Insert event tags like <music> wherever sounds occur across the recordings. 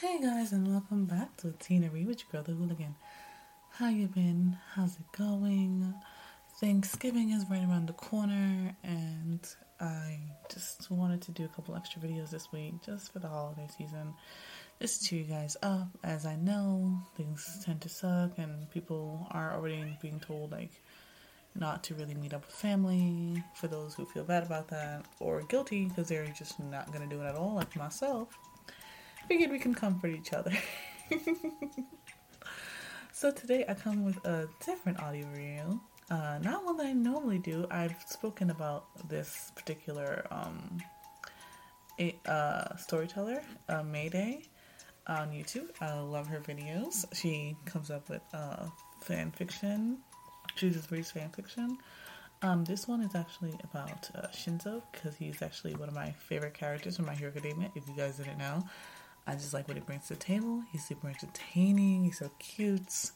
Hey guys, and welcome back to Tina Reed with your girl, the Hooligan. How you been? How's it going? Thanksgiving is right around the corner, and I just wanted to do a couple extra videos this week just for the holiday season. Just to cheer you guys up, as I know things tend to suck, and people are already being told like not to really meet up with family. For those who feel bad about that or guilty because they're just not gonna do it at all, like myself figured we can comfort each other. <laughs> so today I come with a different audio reel. Uh, not one that I normally do. I've spoken about this particular um, a, uh, storyteller, uh, Mayday, on YouTube. I love her videos. She comes up with uh, fan fiction. Just reads fan fiction. Um, this one is actually about uh, Shinzo because he's actually one of my favorite characters from My Hero Academia. If you guys didn't know, I just like what he brings to the table. He's super entertaining. He's so cute.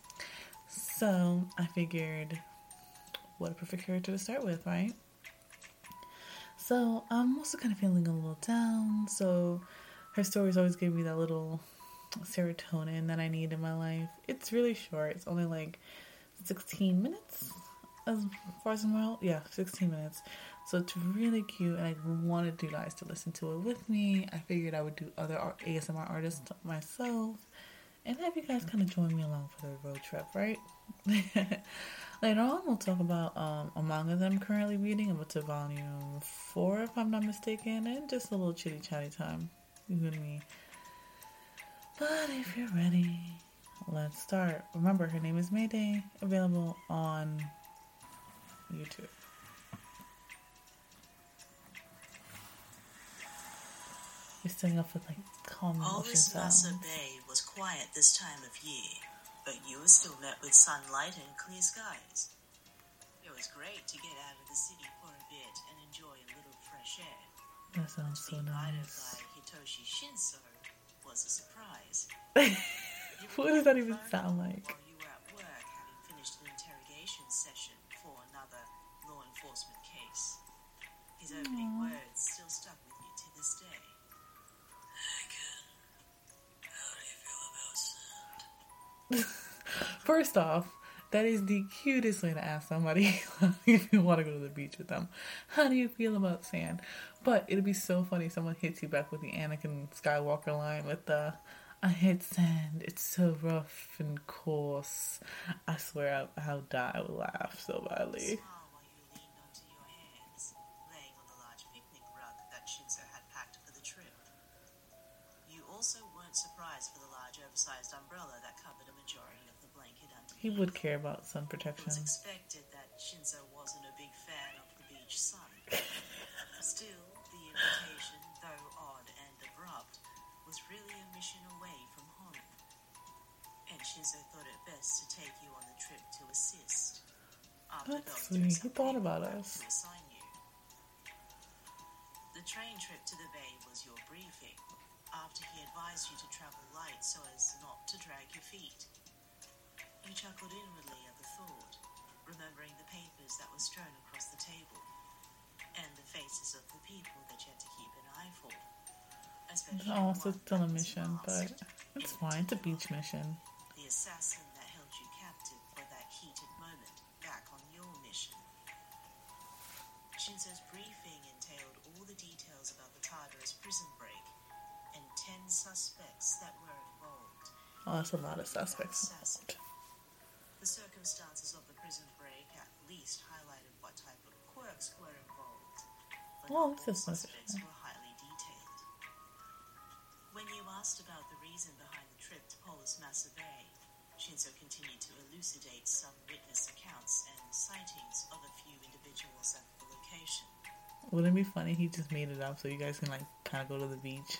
So I figured, what a perfect character to start with, right? So I'm also kind of feeling a little down. So her stories always give me that little serotonin that I need in my life. It's really short. It's only like 16 minutes as far as I'm well. Yeah, 16 minutes. So it's really cute, and I wanted you guys to listen to it with me. I figured I would do other ASMR artists myself, and have you guys kind of join me along for the road trip, right? <laughs> Later on, we'll talk about um, a manga that I'm currently reading. I'm up to volume four, if I'm not mistaken, and just a little chitty chatty time, you and me. But if you're ready, let's start. Remember, her name is Mayday, available on YouTube. You're starting off with like calm All this Bay was quiet this time of year, but you were still met with sunlight and clear skies. It was great to get out of the city for a bit and enjoy a little fresh air. That sounds so nice. by Hitoshi Shinso was a surprise. <laughs> what does that even sound like? While you were at work having finished an interrogation session for another law enforcement case. His opening Aww. words still stuck with you to this day. <laughs> First off, that is the cutest way to ask somebody <laughs> if you want to go to the beach with them. How do you feel about sand? But it'd be so funny if someone hits you back with the Anakin Skywalker line with the I hate sand. It's so rough and coarse. I swear I, I would die. I would laugh so badly. He would care about sun protection. It was expected that Shinzo wasn't a big fan of the beach sun. <laughs> Still, the invitation, though odd and abrupt, was really a mission away from home. And Shinzo thought it best to take you on the trip to assist. After That's sweet. He thought about us. to assign you. The train trip to the bay was your briefing, after he advised you to travel light so as not to drag your feet. You chuckled inwardly at the thought, remembering the papers that were strewn across the table, and the faces of the people that you had to keep an eye for. Especially Oh, so it's still a mission, but it's fine. It's a beach mission. The assassin that held you captive for that heated moment back on your mission. Shinzo's briefing entailed all the details about the Tartarus prison break and ten suspects that were involved. Oh, that's a lot of suspects. The circumstances of the prison break at least highlighted what type of quirks were involved. But Well, all suspects were highly detailed. When you asked about the reason behind the trip to Polis Massa Bay, Shinzo continued to elucidate some witness accounts and sightings of a few individuals at the location. Wouldn't it be funny? He just made it up so you guys can like kind of go to the beach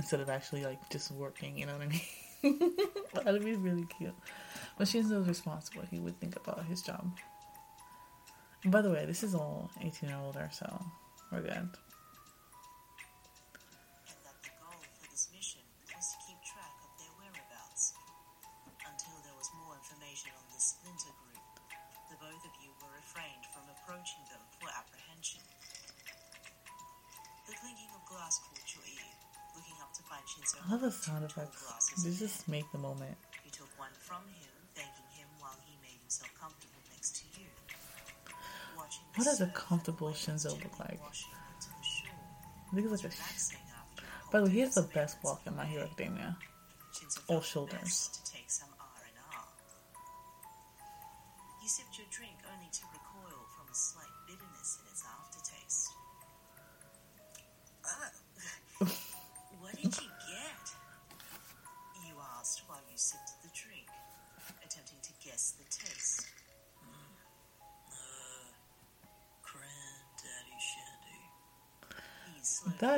instead of actually like just working. You know what I mean? <laughs> That'd be really cute. But Shinzo's responsible. He would think about his job. And by the way, this is all 18 or older, so we're good. and that the goal for this mission was to keep track of their whereabouts. Until there was more information on this splinter group, the both of you were refrained from approaching them for apprehension. The clinking of glass caught your ear. Looking up to find Shinzo Shinso I love the sound effects. They just make the moment. Took one from him, thanking him while he made himself comfortable next to you. Watching What does a comfortable Shinzo look like? washing onto the shore I think it's like a. relaxing after a By the way, he whole has the best walk in My Hero. Academia. All shoulders.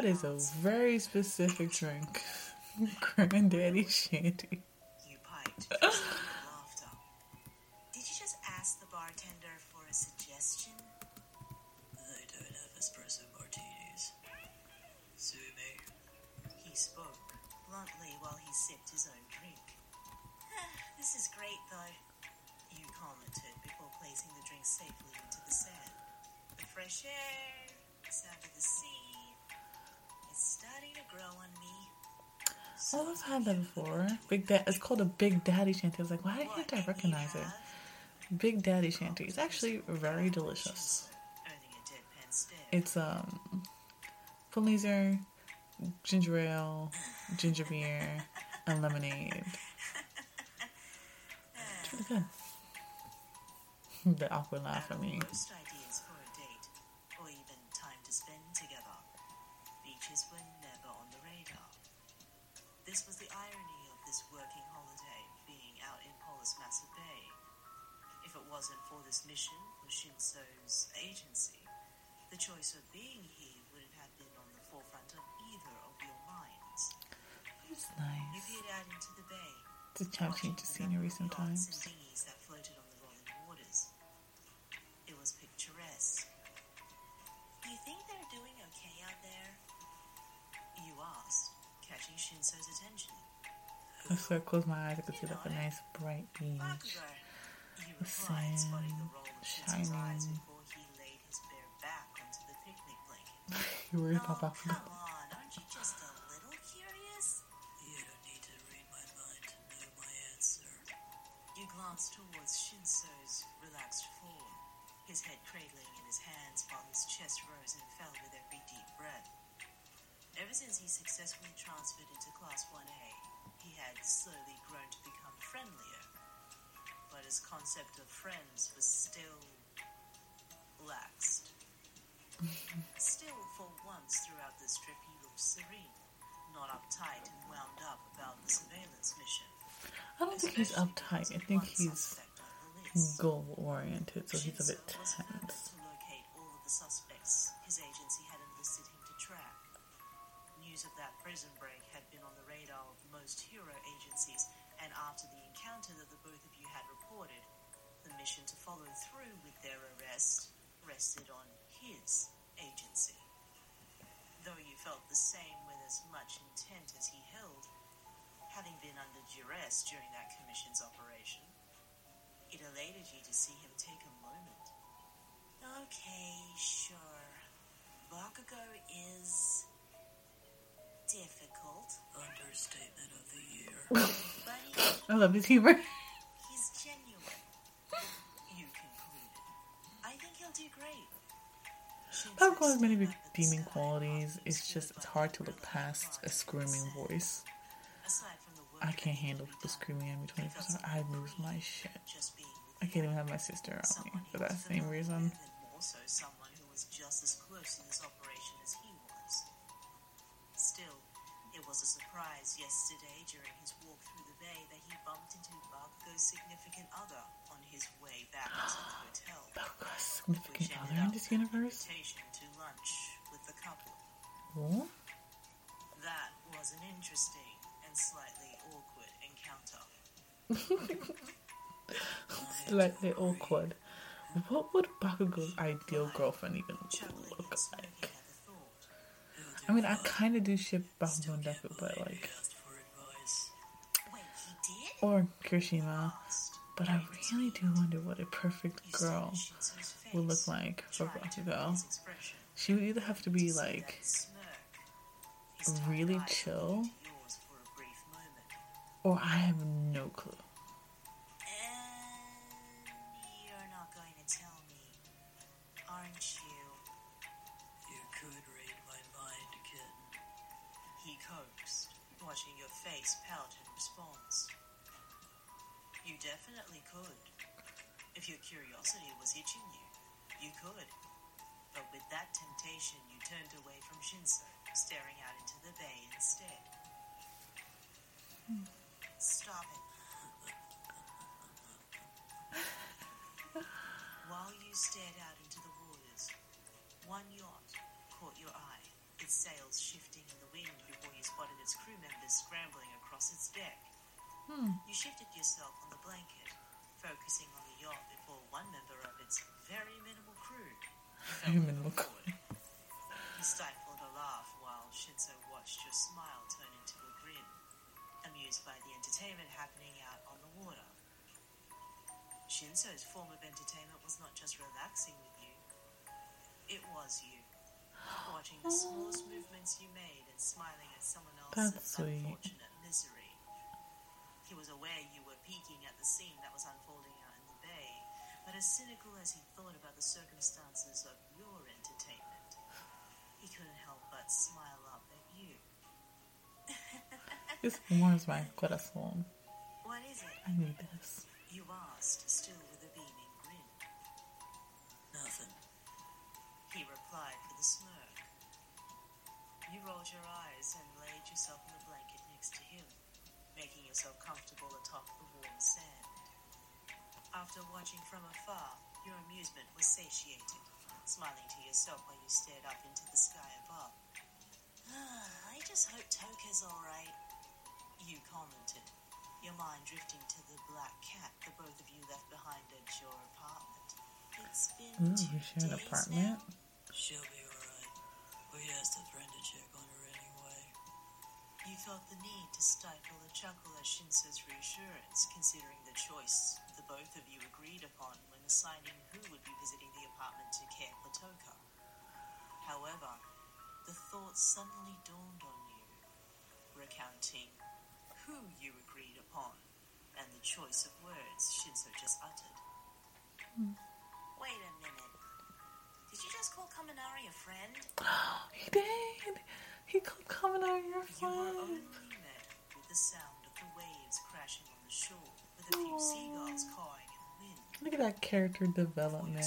That is a very specific drink. <laughs> Granddaddy Shanty. Big Dad. It's called a Big Daddy Shanty. I was like, why didn't I recognize it? Big Daddy Shanty. It's actually very delicious. It's um, Felizer, ginger ale, ginger beer, and lemonade. It's really good. <laughs> The awkward laugh at me. Wasn't for this mission for Shinso's agency, the choice of being here wouldn't have been on the forefront of either of your minds. It's You peered out into the bay, It's to scenery number of yachts sometimes. and dinghies that floated on the rolling waters. It was picturesque. Do you think they're doing okay out there? You asked, catching Shinso's attention. I So close my eyes, I could see like a nice bright beach. The sand shining. before he laid his bare back onto the picnic blanket. You worried about come Bakugo? on, aren't you just a little curious? You don't need to read my mind to know my answer. You glanced towards Shinso's relaxed form, his head cradling in his hands while his chest rose and fell with every deep breath. Ever since he successfully transferred into Class 1A, he had slowly grown to become friendlier. But his concept of friends was still laxed. <laughs> Still, for once throughout this trip, he looked serene, not uptight and wound up about the surveillance mission. I don't think he's uptight. I think he's goal oriented, so he's a bit Shinzo was fervent tense. to locate all of the suspects his agency had enlisted him to track. News of that prison break had been on the radar of most hero agencies, and after the encounter that the both of you had reported, the mission to follow through with their arrest rested on his agency. Though you felt the same with as much intent as he held, having been under duress during that commission's operation, it elated you to see him take a moment. Okay, sure. Bakugo is difficult. Understatement of the year. <laughs> I love his humor. he's genuine. You concluded. I think he'll do great. Bakugo has many redeeming qualities. It's just it's hard to look past a screaming voice. Aside from the work I can't handle people screaming at me twenty four seven. I lose my shit. I can't even have my sister around me for that same reason. with, and more so someone who was just as close to this operation as was a surprise yesterday during his walk through the bay that he bumped into Bakugo's significant other on his way back to the hotel, <gasps> significant other in this universe. to lunch with the couple. Oh, That was an interesting and slightly awkward encounter. <laughs> slightly awkward. What would Bakugo's ideal girlfriend even look like? I mean, I kind of do ship Bakugo and Deku, but like, or Kirishima. But I really do wonder what a perfect girl would look like for Bakugo. She would either have to be like really chill Or I have no clue. Watching your face pout in response. You definitely could. If your curiosity was itching you, you could. But with that temptation, you turned away from Shinso, staring out into the bay instead. Stop it. While you stared out into the waters, one yacht caught your eye, its sails shifting in the wind before you spotted its crew members scrambling across its deck. Hmm. You shifted yourself on the blanket, focusing on the yacht before one member of its very minimal crew <laughs> Very minimal overboard. You stifled a laugh while Shinzo watched your smile turn into a grin, amused by the entertainment happening out on the water. Shinzo's form of entertainment was not just relaxing with you, it was you. Watching the smallest movements you made and smiling at someone else's That's sweet. unfortunate misery. He was aware you were peeking at the scene that was unfolding out in the bay, but as cynical as he thought about the circumstances of your entertainment, he couldn't help but smile up at you. <laughs> This warms my corazón. What is it? I need this. You asked, still with a beaming grin. Nothing. He replied with a smirk. You rolled your eyes and laid yourself in the blanket next to him, making yourself comfortable atop the warm sand. After watching from afar, your amusement was satiated, smiling to yourself while you stared up into the sky above. "Ah, I just hope Toka's alright, you commented, your mind drifting to the black cat the both of you left behind at your apartment. It's been Ooh, two we share an days apartment. now. She'll be. We asked a friend to check on her anyway. You felt the need to stifle a chuckle at Shinso's reassurance, considering the choice the both of you agreed upon when assigning who would be visiting the apartment to care for Toka. However, the thought suddenly dawned on you, recounting who you agreed upon and the choice of words Shinso just uttered. Hmm. Wait a minute. Kaminari a friend? <gasps> He did. He called Kaminari your You were friend. only met with the sound of the waves crashing on the shore, with a few seagulls cawing in the wind. Look at that character development.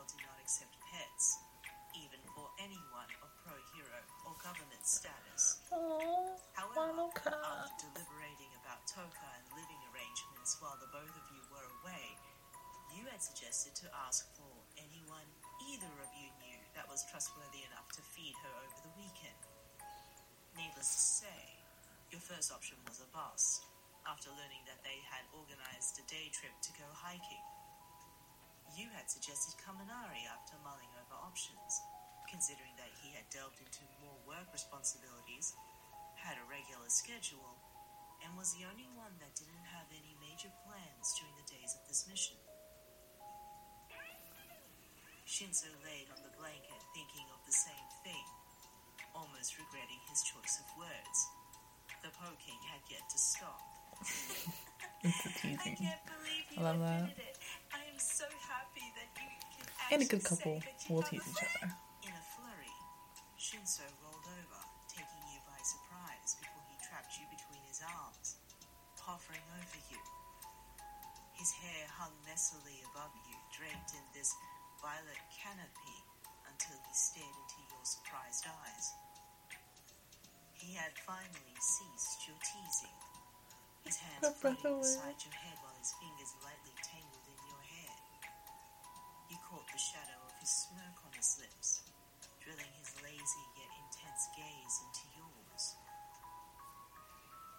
Hotel did not accept pets, even for anyone of pro hero or government status. Oh, However, after deliberating about Toka and living arrangements while the both of you were away, you had suggested to ask for anyone either of you knew that was trustworthy enough to feed her over the weekend. Needless to say, your first option was a bust, after learning that they had organized a day trip to go hiking. You had suggested Kaminari after mulling over options, considering that he had delved into more work responsibilities, had a regular schedule, and was the only one that didn't have any major plans during the days of this mission. Shinzo laid on the blanket thinking of the same thing, almost regretting his choice of words. The poking had yet to stop. <laughs> It's I can't believe you I love that. it. And a good couple say that you will tease each other. In a flurry, Shinso rolled over, taking you by surprise before he trapped you between his arms, hovering over you. His hair hung messily above you, draped in this violet canopy until he stared into your surprised eyes. He had finally ceased your teasing. His hand take my breath playing away. inside your head while his fingers lightly smirk on his lips, drilling his lazy yet intense gaze into yours.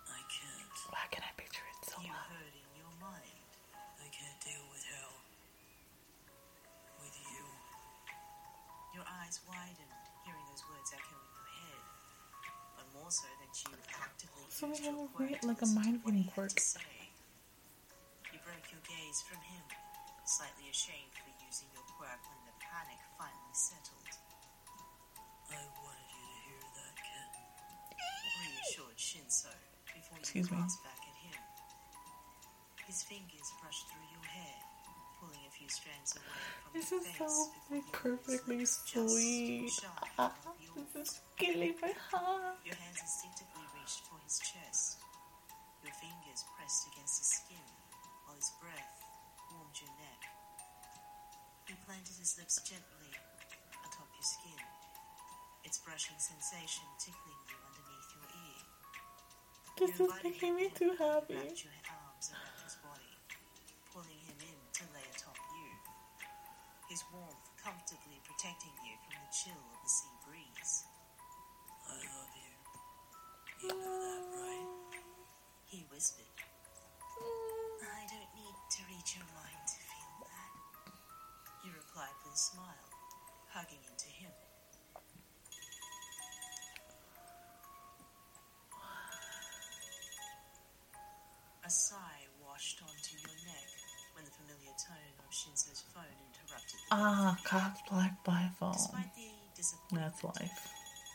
I can't. Why can I picture it so You well? heard in your mind. I can't deal with hell. With you. Your eyes widened, hearing those words echo in your head. But more so that you actively So used we your have a quirk like a listen to mind what he reading had quirk. to say. You broke your gaze from him, slightly ashamed for using your quirk when the panic finally settled. I wanted you to hear that, Ken. Reassured Shinso before Excuse me. glanced back at him. His fingers brushed through your hair, pulling a few strands away from This your is face so before like, your perfectly sweet. Ah, of this is killing my heart. Your hands instinctively reached for his chest. Your fingers pressed against his skin, while his breath warmed your neck. He planted his lips gently atop your skin, its brushing sensation tickling you underneath your ear. This You is making me too and you happy. wrapped your arms around his body, pulling him in to lay atop you. His warmth comfortably protecting you from the chill of the sea breeze. I love you. You know that, right? He whispered. I don't need to read your mind to feel that. You replied with a smile, hugging into him. A sigh washed onto your neck when the familiar tone of Shinso's phone interrupted the Ah, cocked black by phone. Despite the disappointment, That's life.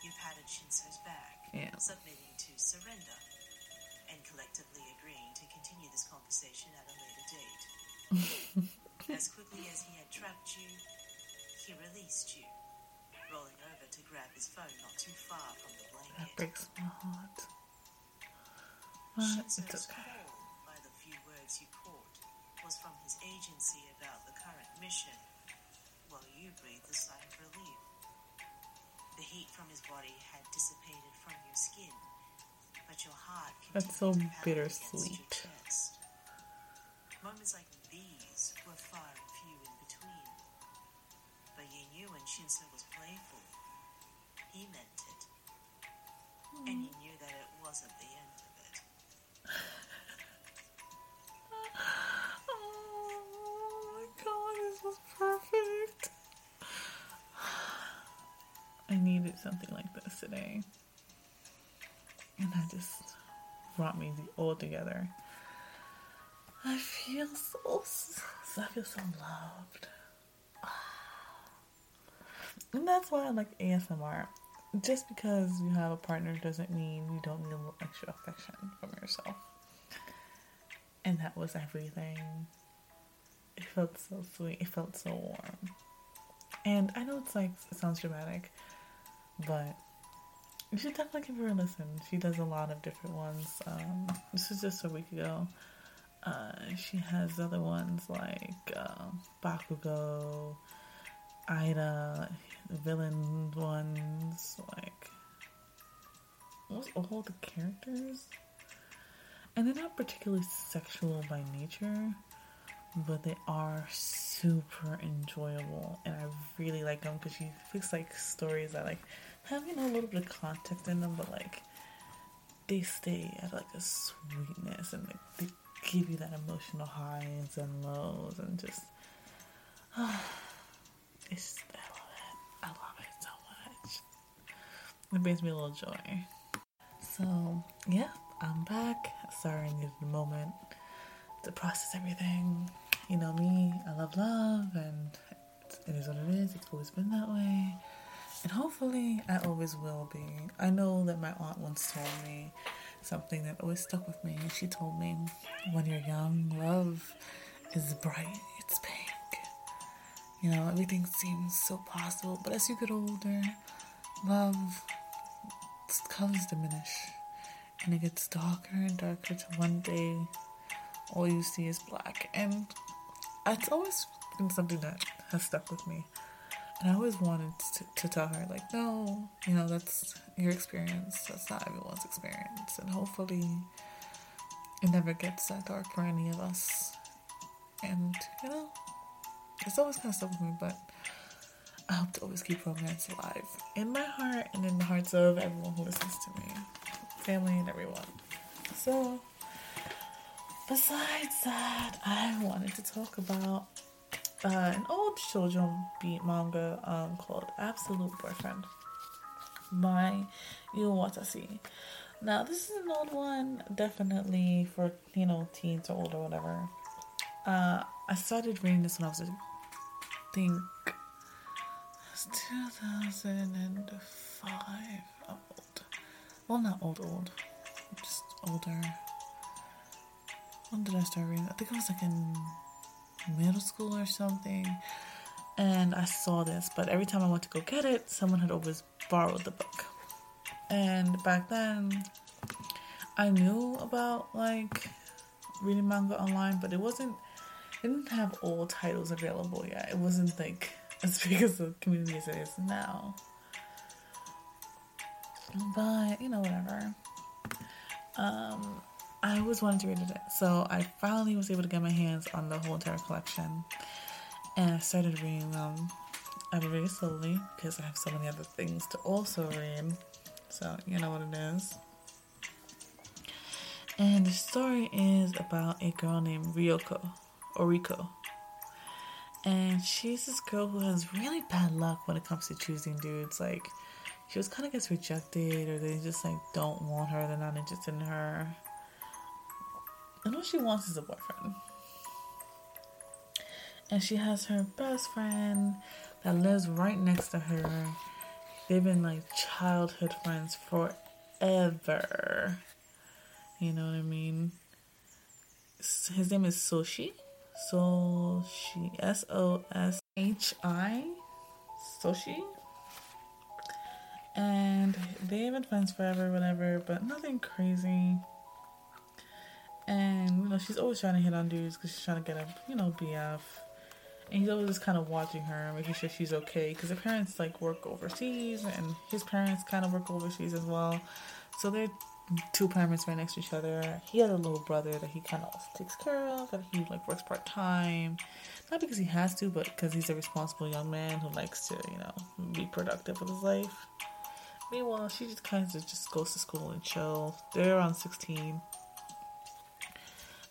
you patted Shinso's back, Yeah. submitting to surrender, and collectively agreeing to continue this conversation at a later date. <laughs> as quickly as he had trapped you, he released you, rolling over to grab his phone not too far from the blanket. That breaks my heart. It's Shinso's okay. call, by the few words you caught, was from his agency about the current mission, while you breathed a sigh of relief. The heat from his body had dissipated from your skin, but your heart That's so against your bittersweet. chest. Moments like these were far and few in between, but you knew when Shinso was playful, he meant it, and you knew that it wasn't the end of it. <laughs> Oh my god, this was perfect. <sighs> I needed something like this today. And that just brought me all together. I feel so, I feel so loved. And that's why I like ASMR. Just because you have a partner doesn't mean you don't need a little extra affection from yourself. And that was everything. It felt so sweet. It felt so warm. And I know it's like, it sounds dramatic, but you should definitely give her a listen. She does a lot of different ones. Um, this was just a week ago. Uh, she has other ones like uh, Bakugo, Iida, the villain ones, like almost all the characters. And they're not particularly sexual by nature, but they are super enjoyable. And I really like them because she picks like stories that like have you know a little bit of context in them, but like they stay at like a sweetness and like, they give you that emotional highs and lows and just <sighs> it's I love it. I love it so much. It brings me a little joy. So yeah, I'm back. Sorry I needed a moment to process everything. You know me, I love love and it is what it is. It's always been that way. And hopefully I always will be. I know that my aunt once told me something that always stuck with me. She told me, when you're young, love is bright, it's pink. You know, everything seems so possible, but as you get older, love colors diminish and it gets darker and darker till one day all you see is black. And it's always been something that has stuck with me. And I always wanted to, to tell her, like, no, you know, that's your experience. That's not everyone's experience. And hopefully it never gets that dark for any of us. And, you know, it's always kind of stuck with me, but I hope to always keep romance alive in my heart and in the hearts of everyone who listens to me, family and everyone. So, besides that, I wanted to talk about uh, an old shoujo beat manga um, called Absolute Boyfriend by Yu Watase. Now, this is an old one, definitely for, you know, teens or older, whatever. Uh, I started reading this when I was, I think, it was 2005. Old. Well, not old, old. Just older. When did I start reading? I think it was like in middle school or something. And I saw this, but every time I went to go get it, someone had always borrowed the book. And back then, I knew about like reading manga online, but it wasn't, it didn't have all titles available yet. It wasn't like <laughs> as big as the community as it is now. But, you know, whatever. Um, I always wanted to read it, so I finally was able to get my hands on the whole entire collection. And I started reading them. Um, Been reading slowly because I have so many other things to also read. So, you know what it is. And the story is about a girl named Ryoko, or. And she's this girl who has really bad luck when it comes to choosing dudes. Like, she just kind of gets rejected, or they just like don't want her, they're not interested in her. And all she wants is a boyfriend. And she has her best friend that lives right next to her. They've been like childhood friends forever. You know what I mean? His name is Soshi. Soshi. S O S H I. Soshi. And they've been friends forever, whatever, but nothing crazy. And, you know, she's always trying to hit on dudes because she's trying to get a, you know, BF. And he's always just kind of watching her, making sure she's okay. Because her parents, like, work overseas, and his parents kind of work overseas as well. So they're two parents right next to each other. He has a little brother that he kind of takes care of, and he, like, works part time. Not because he has to, but because he's a responsible young man who likes to, you know, be productive with his life. Meanwhile, she just kind of just goes to school and chill. They're around 16.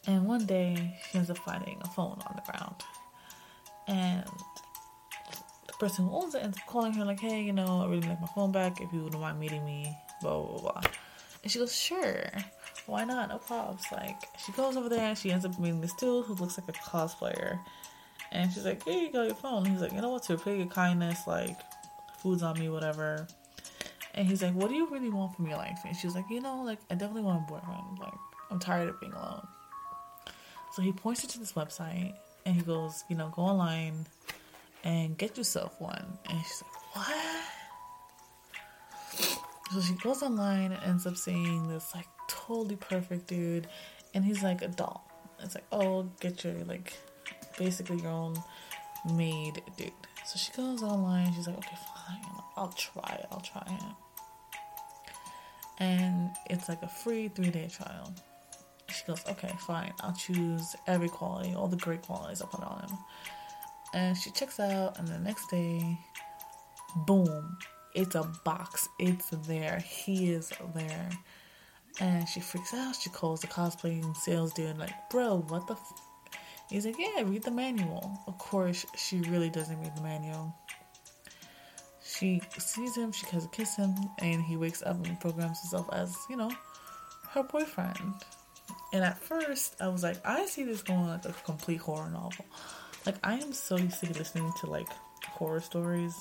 And one day, she ends up finding a phone on the ground. And the person who owns it ends up calling her, like, hey, you know, I really like my phone back. If you wouldn't mind meeting me, blah, blah, blah. And she goes, sure. Why not? No problems. Like, she goes over there and she ends up meeting this dude who looks like a cosplayer. And she's like, here you go, your phone. And he's like, you know what? To repay your kindness, like, food's on me, whatever. And he's like, what do you really want from your life? And she's like, you know, like, I definitely want a boyfriend. Like, I'm tired of being alone. So he points her to this website and he goes, you know, go online and get yourself one. And she's like, what? So she goes online and ends up seeing this like totally perfect dude, and he's like a doll. It's like, oh, get your like basically your own made dude. So she goes online. She's like, okay, fine, I'll try it. I'll try it. And it's like a free three day trial. Goes, okay, fine. I'll choose every quality, all the great qualities. I'll put on him. And she checks out, and the next day, boom, it's a box. It's there. He is there. And she freaks out. She calls the cosplaying sales dude, like, bro, what the f-? He's like, yeah, read the manual. Of course, she really doesn't read the manual. She sees him, she has a kiss him, and he wakes up and programs himself as, you know, her boyfriend. And at first, I was like, I see this going like a complete horror novel. Like, I am so used to listening to like horror stories.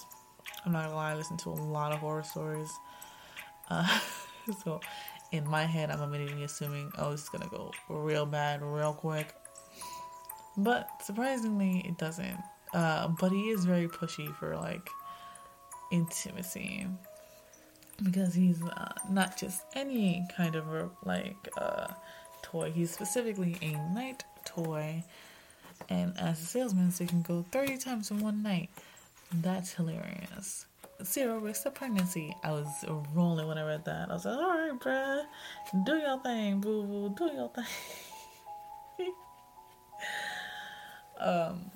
I'm not gonna lie, I listen to a lot of horror stories. Uh, <laughs> so, in my head, I'm immediately assuming, oh, is gonna go real bad, real quick. But surprisingly, it doesn't. Uh, but he is very pushy for like intimacy because he's uh, not just any kind of like uh, toy. He's specifically a night toy, and as a salesman, so you can go 30 times in one night. That's hilarious. Zero risk of pregnancy. I was rolling when I read that. I was like, all right, bruh, do your thing, boo boo, do your thing. <laughs> um,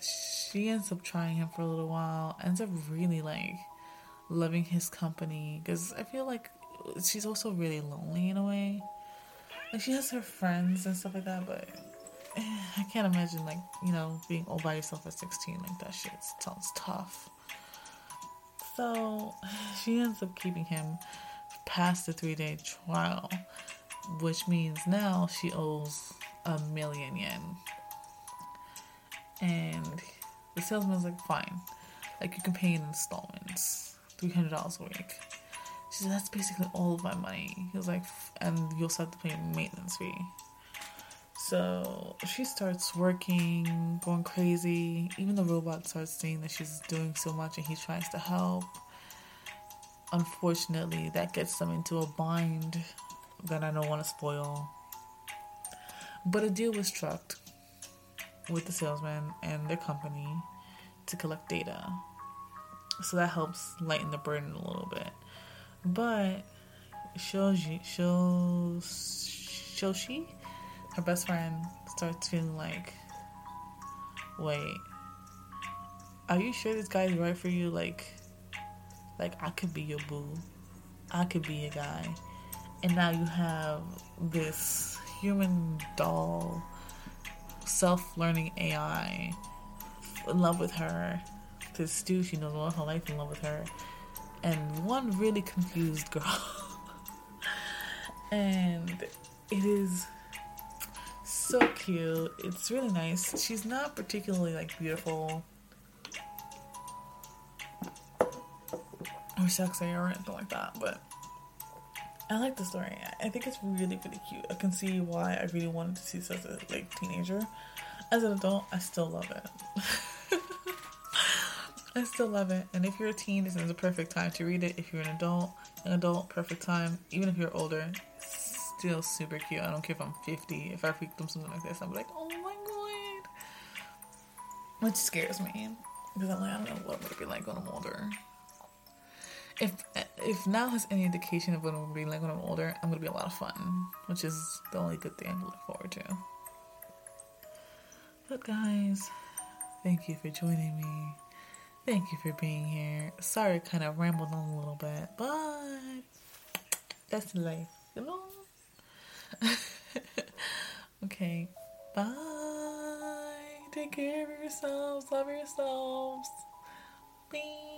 she ends up trying him for a little while, ends up really like loving his company because I feel like she's also really lonely in a way. Like she has her friends and stuff like that, but eh, I can't imagine like you know being all by yourself at 16 like that shit sounds tough. So she ends up keeping him past the three day trial, which means now she owes a million yen. And the salesman's like, fine, like you can pay in installments, three hundred dollars a week. She said, that's basically all of my money. He was like, and you'll start to pay maintenance fee. So she starts working, going crazy. Even the robot starts seeing that she's doing so much and he tries to help. Unfortunately, that gets them into a bind that I don't want to spoil. But a deal was struck with the salesman and their company to collect data. So that helps lighten the burden a little bit. But Shoji, Shoji, Shoshi, her best friend, starts feeling like, wait, are you sure this guy is right for you? Like, like I could be your boo, I could be a guy, and now you have this human doll, self-learning AI, in love with her. This dude she knows all her life in love with her and one really confused girl. and it is so cute. It's really nice. She's not particularly like beautiful or sexy or anything like that, but I like the story. I think it's really, really cute. I can see why I really wanted to see this as a like teenager. As an adult, I still love it. <laughs> I still love it. And if you're a teen, this is a perfect time to read it. If you're an adult, an adult, perfect time. Even if you're older, still super cute. I don't care if I'm 50. If I read them something like this, I'm like, oh my god. Which scares me. Because I'm like, I don't know what I'm going to be like when I'm older. If if now has any indication of what I'm going to be like when I'm older, I'm going to be a lot of fun. Which is the only good thing I can look forward to. But guys, thank you for joining me. Thank you for being here. Sorry, I kind of rambled on a little bit, but that's life, <laughs> okay, bye. Take care of yourselves. Love yourselves. Bye.